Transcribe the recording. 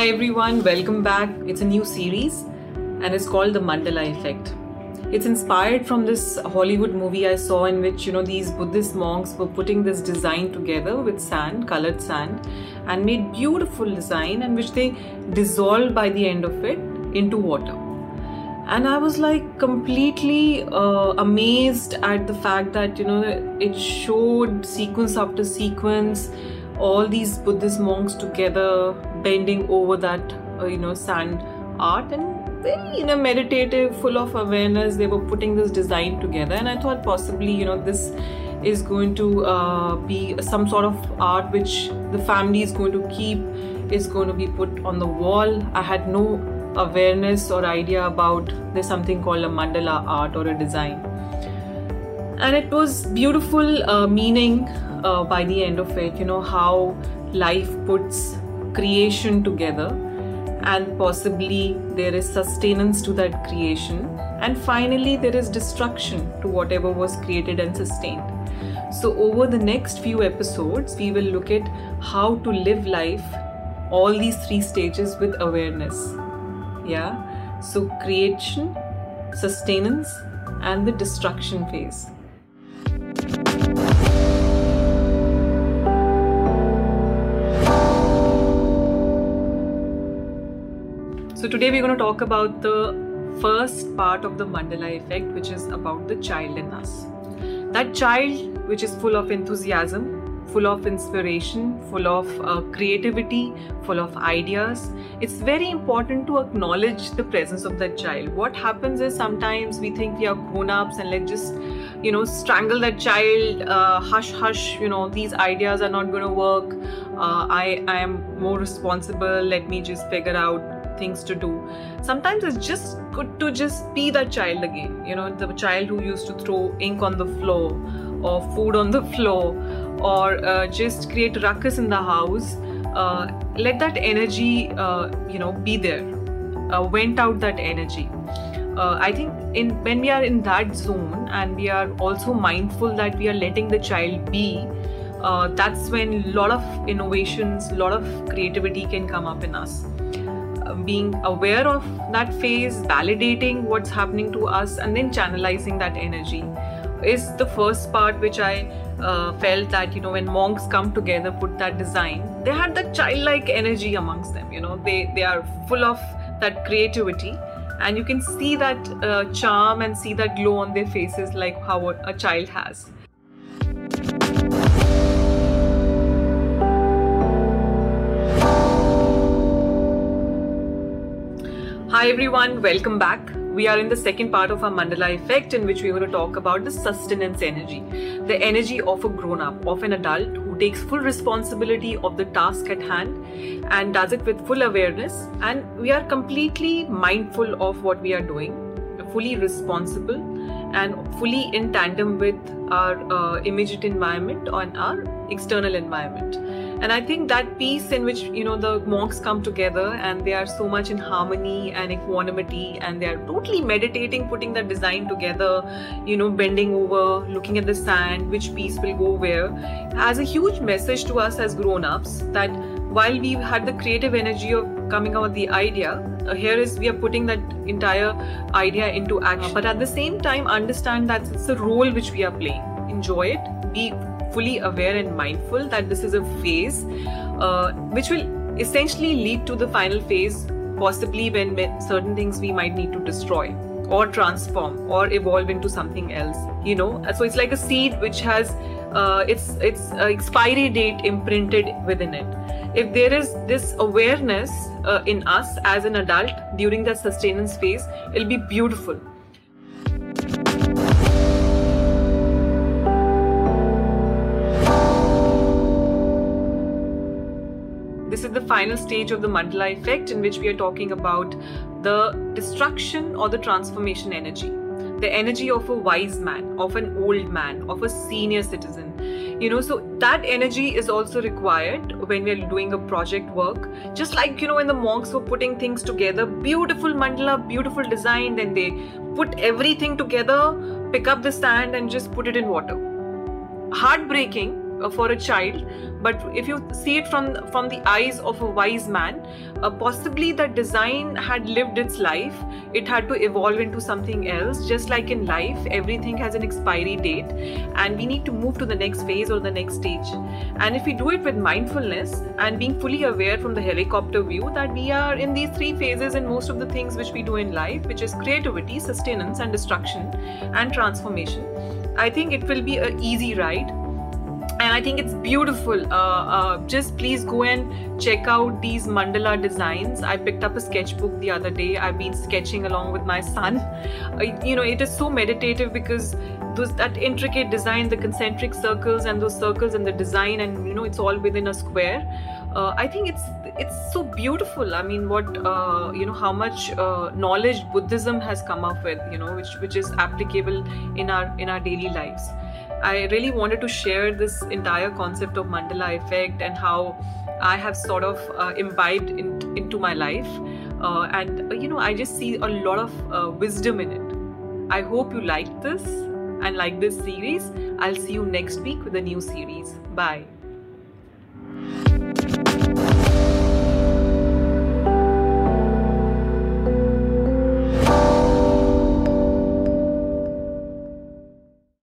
Hi everyone, welcome back. It's a new series and it's called The Mandala Effect. It's inspired from this Hollywood movie I saw in which you know these Buddhist monks were putting this design together with sand, colored sand, and made beautiful design and which they dissolved by the end of it into water. And I was like completely uh, amazed at the fact that you know it showed sequence after sequence all these Buddhist monks together bending over that uh, you know sand art and very you know meditative full of awareness. They were putting this design together and i thought possibly you know this is going to uh, be some sort of art which the family is going to keep is going to be put on the wall. I had no awareness or idea about there's something called a mandala art or a design. And it was beautiful uh, meaning uh, by the end of it you know how life puts creation together and possibly there is sustenance to that creation. And finally there is destruction to whatever was created and sustained. So over the next few episodes we will look at how to live life all these three stages with awareness. Yeah? So creation sustenance and the destruction phase So, today we're going to talk about the first part of the mandala effect, which is about the child in us. That child, which is full of enthusiasm, full of inspiration, full of uh, creativity, full of ideas. It's very important to acknowledge the presence of that child. What happens is sometimes we think we are grown ups and let's just, you know, strangle that child, uh, hush, hush, you know, these ideas are not going to work. Uh, I, I am more responsible, let me just figure out things to do. Sometimes it's just good to just be that child again you know the child who used to throw ink on the floor or food on the floor or uh, just create ruckus in the house uh, let that energy uh, you know be there uh, vent out that energy. Uh, I think in when we are in that zone and we are also mindful that we are letting the child be, uh, that's when a lot of innovations, a lot of creativity can come up in us being aware of that phase, validating what's happening to us, and then channelizing that energy is the first part which I uh, felt that you know when monks come together, put that design, they had that childlike energy amongst them. You know, they they are full of that creativity, and you can see that uh, charm and see that glow on their faces like how a child has. Hi everyone, welcome back. We are in the second part of our mandala effect in which we are going to talk about the sustenance energy, the energy of a grown up, of an adult who takes full responsibility of the task at hand and does it with full awareness. And we are completely mindful of what we are doing, fully responsible and fully in tandem with our uh, immediate environment and our external environment and i think that piece in which you know the monks come together and they are so much in harmony and equanimity and they are totally meditating putting that design together you know bending over looking at the sand which piece will go where has a huge message to us as grown-ups that while we've had the creative energy of coming out with the idea uh, here is we are putting that entire idea into action. But at the same time understand that it's a role which we are playing. Enjoy it. Be fully aware and mindful that this is a phase uh, which will essentially lead to the final phase possibly when certain things we might need to destroy or transform or evolve into something else you know? So it's like a seed which has uh, its its uh, expiry date imprinted within it. If there is this awareness uh, in us as an adult during that sustenance phase it'll be beautiful this is the final stage of the mandala effect in which we are talking about the destruction or the transformation energy the energy of a wise man, of an old man, of a senior citizen. You know, so that energy is also required when we're doing a project work. Just like, you know, when the monks were putting things together, beautiful mandala, beautiful design, then they put everything together, pick up the sand, and just put it in water. Heartbreaking, for a child but if you see it from from the eyes of a wise man uh, possibly the design had lived its life. It had to evolve into something else. Just like in life everything has an expiry date and we need to move to the next phase or the next stage. And if we do it with mindfulness and being fully aware from the helicopter view that we are in these three phases in most of the things which we do in life which is creativity sustenance and destruction and transformation i think it will be an easy ride and I think it's beautiful. Uh, uh, just please go and check out these mandala designs. I picked up a sketchbook the other day. I've been sketching along with my son. Uh, you know, it is so meditative because those that intricate design, the concentric circles and those circles and the design, and you know, it's all within a square. Uh, I think it's it's so beautiful. I mean, what uh, you know, how much uh, knowledge Buddhism has come up with, you know, which which is applicable in our in our daily lives. I really wanted to share this entire concept of mandala effect and how I have sort of uh, imbibed in, into my life. Uh, and, uh, you know, I just see a lot of uh, wisdom in it. I hope you liked this and like this series. I'll see you next week with a new series. Bye.